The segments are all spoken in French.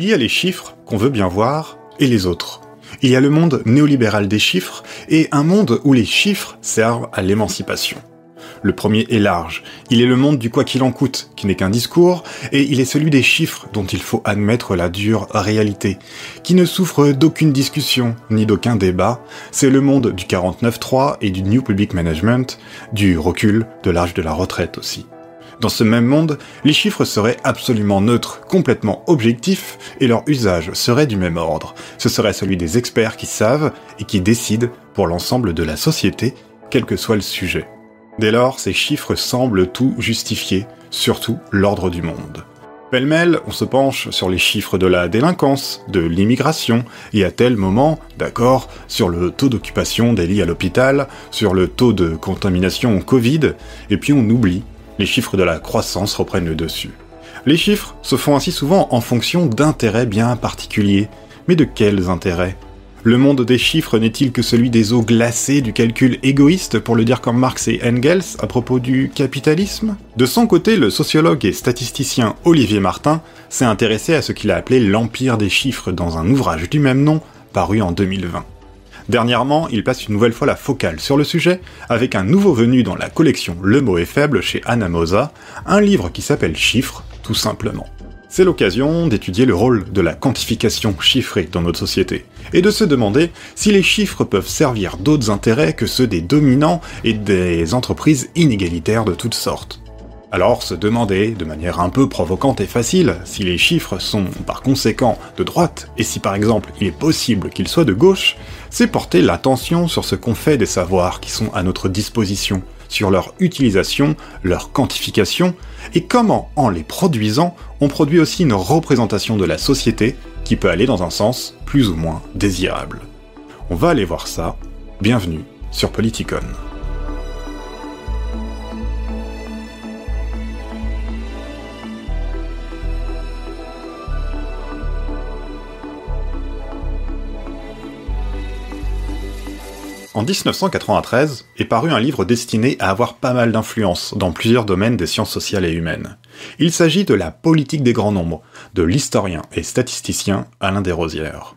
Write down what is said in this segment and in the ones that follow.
Il y a les chiffres qu'on veut bien voir et les autres. Il y a le monde néolibéral des chiffres et un monde où les chiffres servent à l'émancipation. Le premier est large. Il est le monde du quoi qu'il en coûte, qui n'est qu'un discours, et il est celui des chiffres dont il faut admettre la dure réalité, qui ne souffre d'aucune discussion, ni d'aucun débat. C'est le monde du 49.3 et du New Public Management, du recul de l'âge de la retraite aussi. Dans ce même monde, les chiffres seraient absolument neutres, complètement objectifs, et leur usage serait du même ordre. Ce serait celui des experts qui savent et qui décident pour l'ensemble de la société, quel que soit le sujet. Dès lors, ces chiffres semblent tout justifier, surtout l'ordre du monde. Pêle-mêle, on se penche sur les chiffres de la délinquance, de l'immigration, et à tel moment, d'accord, sur le taux d'occupation des lits à l'hôpital, sur le taux de contamination au Covid, et puis on oublie les chiffres de la croissance reprennent le dessus. Les chiffres se font ainsi souvent en fonction d'intérêts bien particuliers. Mais de quels intérêts? Le monde des chiffres n'est-il que celui des eaux glacées du calcul égoïste, pour le dire comme Marx et Engels, à propos du capitalisme? De son côté, le sociologue et statisticien Olivier Martin s'est intéressé à ce qu'il a appelé l'empire des chiffres dans un ouvrage du même nom, paru en 2020. Dernièrement, il passe une nouvelle fois la focale sur le sujet, avec un nouveau venu dans la collection Le mot est faible chez Anamosa, un livre qui s'appelle Chiffres, tout simplement. C'est l'occasion d'étudier le rôle de la quantification chiffrée dans notre société, et de se demander si les chiffres peuvent servir d'autres intérêts que ceux des dominants et des entreprises inégalitaires de toutes sortes. Alors se demander, de manière un peu provocante et facile, si les chiffres sont par conséquent de droite, et si par exemple il est possible qu'ils soient de gauche, c'est porter l'attention sur ce qu'on fait des savoirs qui sont à notre disposition, sur leur utilisation, leur quantification, et comment, en les produisant, on produit aussi une représentation de la société qui peut aller dans un sens plus ou moins désirable. On va aller voir ça. Bienvenue sur Politicon. En 1993 est paru un livre destiné à avoir pas mal d'influence dans plusieurs domaines des sciences sociales et humaines. Il s'agit de La politique des grands nombres, de l'historien et statisticien Alain Desrosières.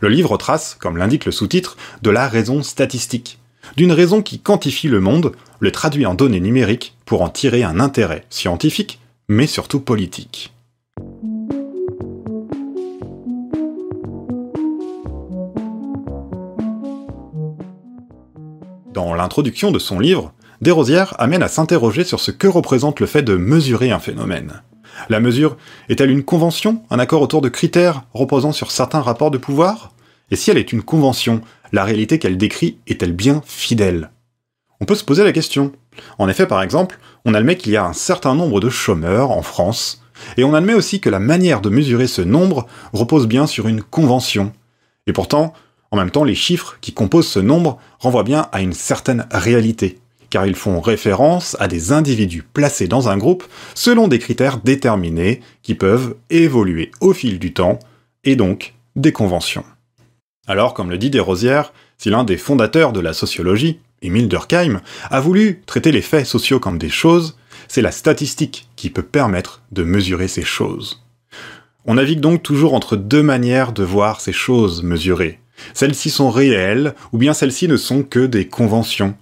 Le livre trace, comme l'indique le sous-titre, de la raison statistique, d'une raison qui quantifie le monde, le traduit en données numériques pour en tirer un intérêt scientifique, mais surtout politique. Dans l'introduction de son livre, Desrosières amène à s'interroger sur ce que représente le fait de mesurer un phénomène. La mesure est-elle une convention, un accord autour de critères reposant sur certains rapports de pouvoir? Et si elle est une convention, la réalité qu'elle décrit est-elle bien fidèle? On peut se poser la question. En effet, par exemple, on admet qu'il y a un certain nombre de chômeurs en France, et on admet aussi que la manière de mesurer ce nombre repose bien sur une convention. Et pourtant, en même temps, les chiffres qui composent ce nombre renvoient bien à une certaine réalité, car ils font référence à des individus placés dans un groupe selon des critères déterminés qui peuvent évoluer au fil du temps, et donc des conventions. Alors, comme le dit Desrosières, si l'un des fondateurs de la sociologie, Émile Durkheim, a voulu traiter les faits sociaux comme des choses, c'est la statistique qui peut permettre de mesurer ces choses. On navigue donc toujours entre deux manières de voir ces choses mesurées, celles-ci sont réelles, ou bien celles-ci ne sont que des conventions.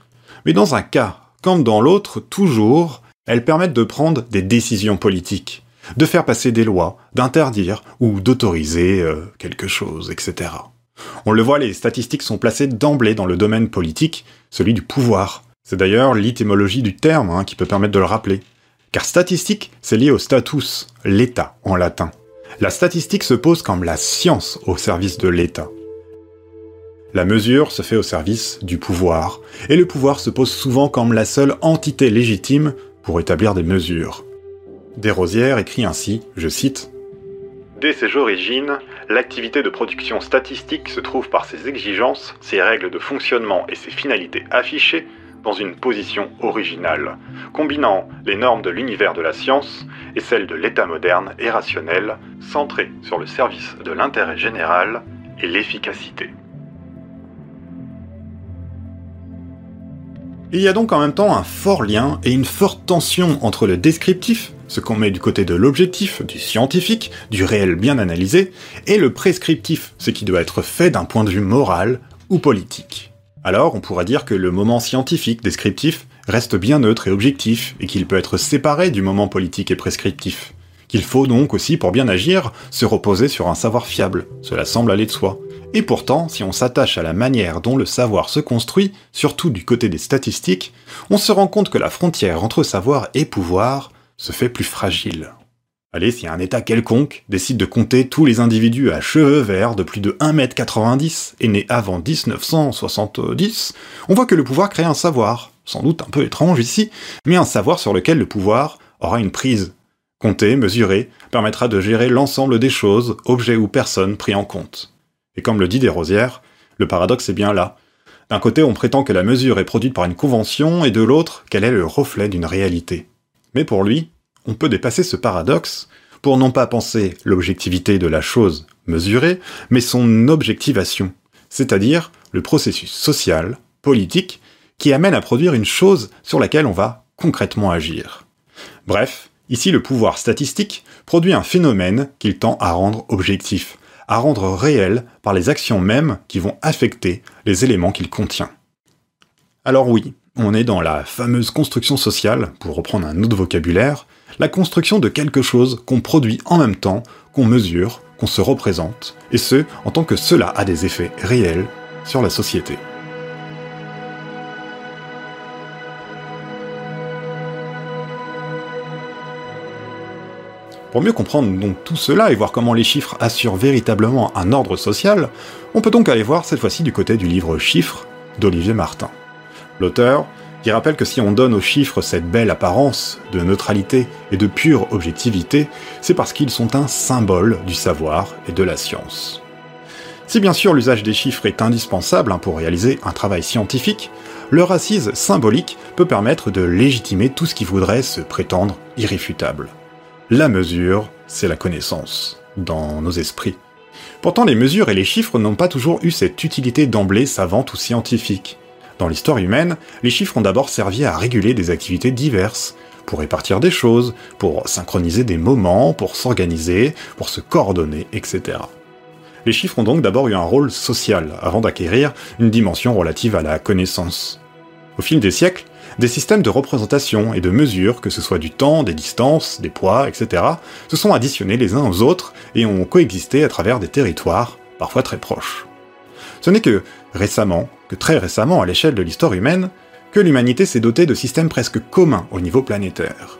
Mais dans un cas, comme dans l'autre, toujours, elles permettent de prendre des décisions politiques, de faire passer des lois, d'interdire ou d'autoriser euh, quelque chose, etc. On le voit, les statistiques sont placées d'emblée dans le domaine politique, celui du pouvoir. C'est d'ailleurs l'étymologie du terme hein, qui peut permettre de le rappeler. Car statistique, c'est lié au status, l'état en latin. La statistique se pose comme la science au service de l'état. La mesure se fait au service du pouvoir, et le pouvoir se pose souvent comme la seule entité légitime pour établir des mesures. Desrosières écrit ainsi, je cite, Dès ses origines, l'activité de production statistique se trouve par ses exigences, ses règles de fonctionnement et ses finalités affichées dans une position originale, combinant les normes de l'univers de la science et celles de l'État moderne et rationnel, centré sur le service de l'intérêt général et l'efficacité. Il y a donc en même temps un fort lien et une forte tension entre le descriptif, ce qu'on met du côté de l'objectif, du scientifique, du réel bien analysé, et le prescriptif, ce qui doit être fait d'un point de vue moral ou politique. Alors, on pourrait dire que le moment scientifique descriptif reste bien neutre et objectif, et qu'il peut être séparé du moment politique et prescriptif. Qu'il faut donc aussi, pour bien agir, se reposer sur un savoir fiable, cela semble aller de soi. Et pourtant, si on s'attache à la manière dont le savoir se construit, surtout du côté des statistiques, on se rend compte que la frontière entre savoir et pouvoir se fait plus fragile. Allez, si un État quelconque décide de compter tous les individus à cheveux verts de plus de 1m90 et nés avant 1970, on voit que le pouvoir crée un savoir, sans doute un peu étrange ici, mais un savoir sur lequel le pouvoir aura une prise. Compter, mesurer, permettra de gérer l'ensemble des choses, objets ou personnes pris en compte. Et comme le dit Desrosières, le paradoxe est bien là. D'un côté, on prétend que la mesure est produite par une convention, et de l'autre, qu'elle est le reflet d'une réalité. Mais pour lui, on peut dépasser ce paradoxe pour non pas penser l'objectivité de la chose mesurée, mais son objectivation, c'est-à-dire le processus social, politique, qui amène à produire une chose sur laquelle on va concrètement agir. Bref, ici le pouvoir statistique produit un phénomène qu'il tend à rendre objectif, à rendre réel par les actions mêmes qui vont affecter les éléments qu'il contient. Alors oui, on est dans la fameuse construction sociale, pour reprendre un autre vocabulaire, la construction de quelque chose qu'on produit en même temps, qu'on mesure, qu'on se représente, et ce, en tant que cela a des effets réels sur la société. Pour mieux comprendre tout cela et voir comment les chiffres assurent véritablement un ordre social, on peut donc aller voir cette fois-ci du côté du livre Chiffres d'Olivier Martin. L'auteur qui rappelle que si on donne aux chiffres cette belle apparence de neutralité et de pure objectivité, c'est parce qu'ils sont un symbole du savoir et de la science. Si bien sûr l'usage des chiffres est indispensable hein, pour réaliser un travail scientifique, leur assise symbolique peut permettre de légitimer tout ce qui voudrait se prétendre irréfutable. La mesure, c'est la connaissance, dans nos esprits. Pourtant les mesures et les chiffres n'ont pas toujours eu cette utilité d'emblée savante ou scientifique. Dans l'histoire humaine, les chiffres ont d'abord servi à réguler des activités diverses, pour répartir des choses, pour synchroniser des moments, pour s'organiser, pour se coordonner, etc. Les chiffres ont donc d'abord eu un rôle social, avant d'acquérir une dimension relative à la connaissance. Au fil des siècles, des systèmes de représentation et de mesure, que ce soit du temps, des distances, des poids, etc., se sont additionnés les uns aux autres et ont coexisté à travers des territoires, parfois très proches. Ce n'est que récemment, que très récemment à l'échelle de l'histoire humaine, que l'humanité s'est dotée de systèmes presque communs au niveau planétaire.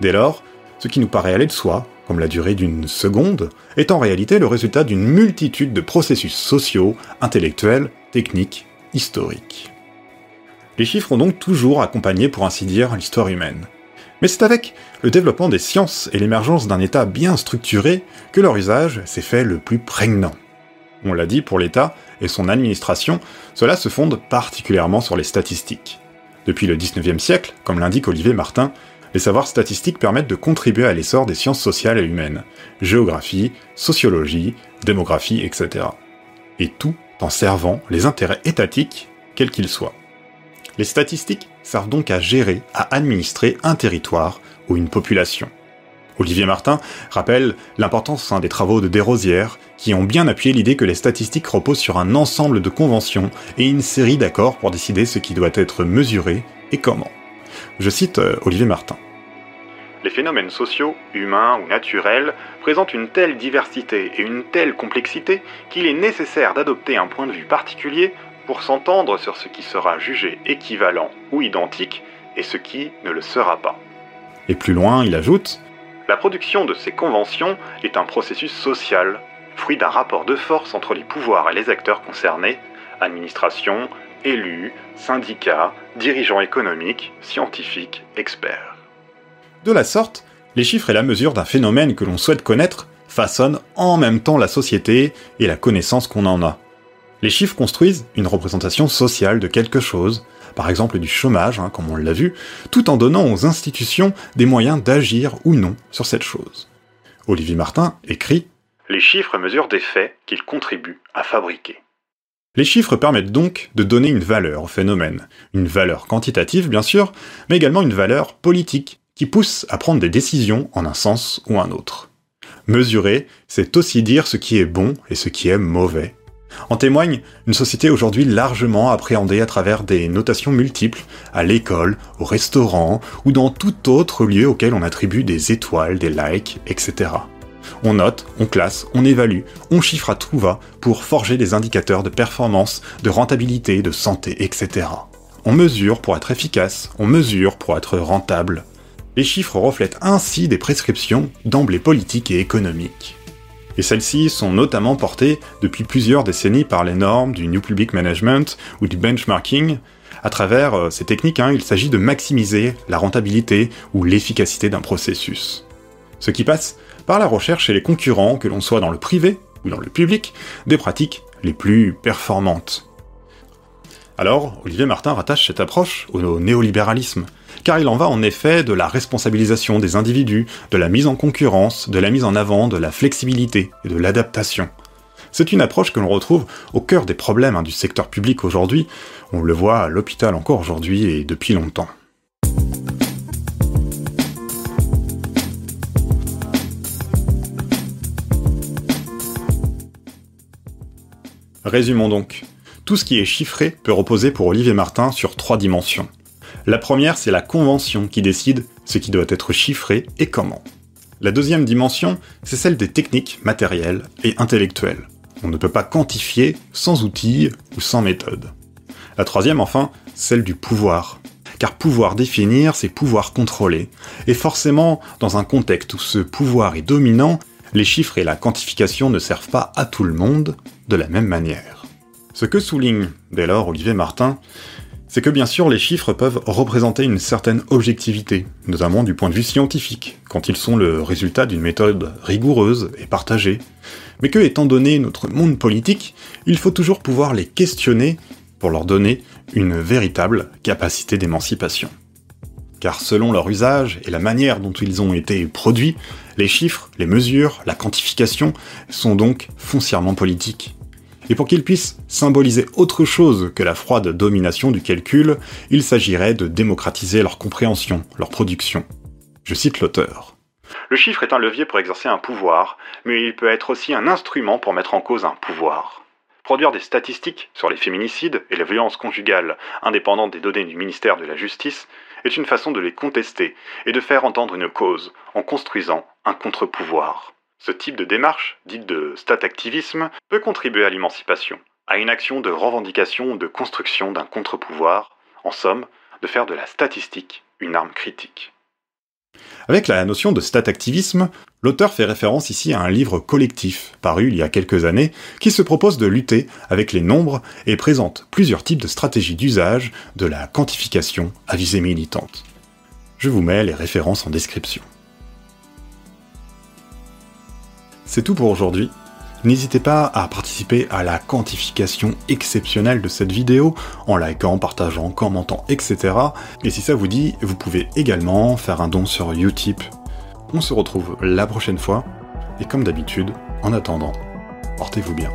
Dès lors, ce qui nous paraît aller de soi, comme la durée d'une seconde, est en réalité le résultat d'une multitude de processus sociaux, intellectuels, techniques, historiques. Les chiffres ont donc toujours accompagné, pour ainsi dire, l'histoire humaine. Mais c'est avec le développement des sciences et l'émergence d'un État bien structuré que leur usage s'est fait le plus prégnant. On l'a dit, pour l'État et son administration, cela se fonde particulièrement sur les statistiques. Depuis le 19e siècle, comme l'indique Olivier Martin, les savoirs statistiques permettent de contribuer à l'essor des sciences sociales et humaines, géographie, sociologie, démographie, etc. Et tout en servant les intérêts étatiques, quels qu'ils soient. Les statistiques servent donc à gérer, à administrer un territoire ou une population. Olivier Martin rappelle l'importance des travaux de Desrosières, qui ont bien appuyé l'idée que les statistiques reposent sur un ensemble de conventions et une série d'accords pour décider ce qui doit être mesuré et comment. Je cite euh, Olivier Martin. Les phénomènes sociaux, humains ou naturels, présentent une telle diversité et une telle complexité qu'il est nécessaire d'adopter un point de vue particulier pour s'entendre sur ce qui sera jugé équivalent ou identique et ce qui ne le sera pas. Et plus loin, il ajoute la production de ces conventions est un processus social, fruit d'un rapport de force entre les pouvoirs et les acteurs concernés, administration, élus, syndicats, dirigeants économiques, scientifiques, experts. De la sorte, les chiffres et la mesure d'un phénomène que l'on souhaite connaître façonnent en même temps la société et la connaissance qu'on en a. Les chiffres construisent une représentation sociale de quelque chose, par exemple du chômage, hein, comme on l'a vu, tout en donnant aux institutions des moyens d'agir ou non sur cette chose. Olivier Martin écrit Les chiffres mesurent des faits qu'ils contribuent à fabriquer. Les chiffres permettent donc de donner une valeur au phénomène, une valeur quantitative bien sûr, mais également une valeur politique, qui pousse à prendre des décisions en un sens ou un autre. Mesurer, c'est aussi dire ce qui est bon et ce qui est mauvais. En témoigne une société aujourd'hui largement appréhendée à travers des notations multiples, à l'école, au restaurant ou dans tout autre lieu auquel on attribue des étoiles, des likes, etc. On note, on classe, on évalue, on chiffre à tout va pour forger des indicateurs de performance, de rentabilité, de santé, etc. On mesure pour être efficace, on mesure pour être rentable. Les chiffres reflètent ainsi des prescriptions d'emblée politiques et économiques. Et celles-ci sont notamment portées depuis plusieurs décennies par les normes du New Public Management ou du benchmarking. À travers euh, ces techniques, hein, il s'agit de maximiser la rentabilité ou l'efficacité d'un processus. Ce qui passe par la recherche chez les concurrents, que l'on soit dans le privé ou dans le public, des pratiques les plus performantes. Alors, Olivier Martin rattache cette approche au néolibéralisme, car il en va en effet de la responsabilisation des individus, de la mise en concurrence, de la mise en avant de la flexibilité et de l'adaptation. C'est une approche que l'on retrouve au cœur des problèmes hein, du secteur public aujourd'hui, on le voit à l'hôpital encore aujourd'hui et depuis longtemps. Résumons donc. Tout ce qui est chiffré peut reposer pour Olivier Martin sur trois dimensions. La première, c'est la convention qui décide ce qui doit être chiffré et comment. La deuxième dimension, c'est celle des techniques matérielles et intellectuelles. On ne peut pas quantifier sans outils ou sans méthode. La troisième, enfin, celle du pouvoir. Car pouvoir définir, c'est pouvoir contrôler. Et forcément, dans un contexte où ce pouvoir est dominant, les chiffres et la quantification ne servent pas à tout le monde de la même manière. Ce que souligne dès lors Olivier Martin, c'est que bien sûr les chiffres peuvent représenter une certaine objectivité, notamment du point de vue scientifique, quand ils sont le résultat d'une méthode rigoureuse et partagée, mais que étant donné notre monde politique, il faut toujours pouvoir les questionner pour leur donner une véritable capacité d'émancipation. Car selon leur usage et la manière dont ils ont été produits, les chiffres, les mesures, la quantification sont donc foncièrement politiques. Et pour qu'ils puissent symboliser autre chose que la froide domination du calcul, il s'agirait de démocratiser leur compréhension, leur production. Je cite l'auteur. Le chiffre est un levier pour exercer un pouvoir, mais il peut être aussi un instrument pour mettre en cause un pouvoir. Produire des statistiques sur les féminicides et les violences conjugales indépendantes des données du ministère de la Justice est une façon de les contester et de faire entendre une cause en construisant un contre-pouvoir. Ce type de démarche, dite de stat-activisme, peut contribuer à l'émancipation, à une action de revendication ou de construction d'un contre-pouvoir, en somme, de faire de la statistique une arme critique. Avec la notion de stat-activisme, l'auteur fait référence ici à un livre collectif, paru il y a quelques années, qui se propose de lutter avec les nombres et présente plusieurs types de stratégies d'usage de la quantification à visée militante. Je vous mets les références en description. C'est tout pour aujourd'hui. N'hésitez pas à participer à la quantification exceptionnelle de cette vidéo en likant, partageant, commentant, etc. Et si ça vous dit, vous pouvez également faire un don sur Utip. On se retrouve la prochaine fois, et comme d'habitude, en attendant, portez-vous bien.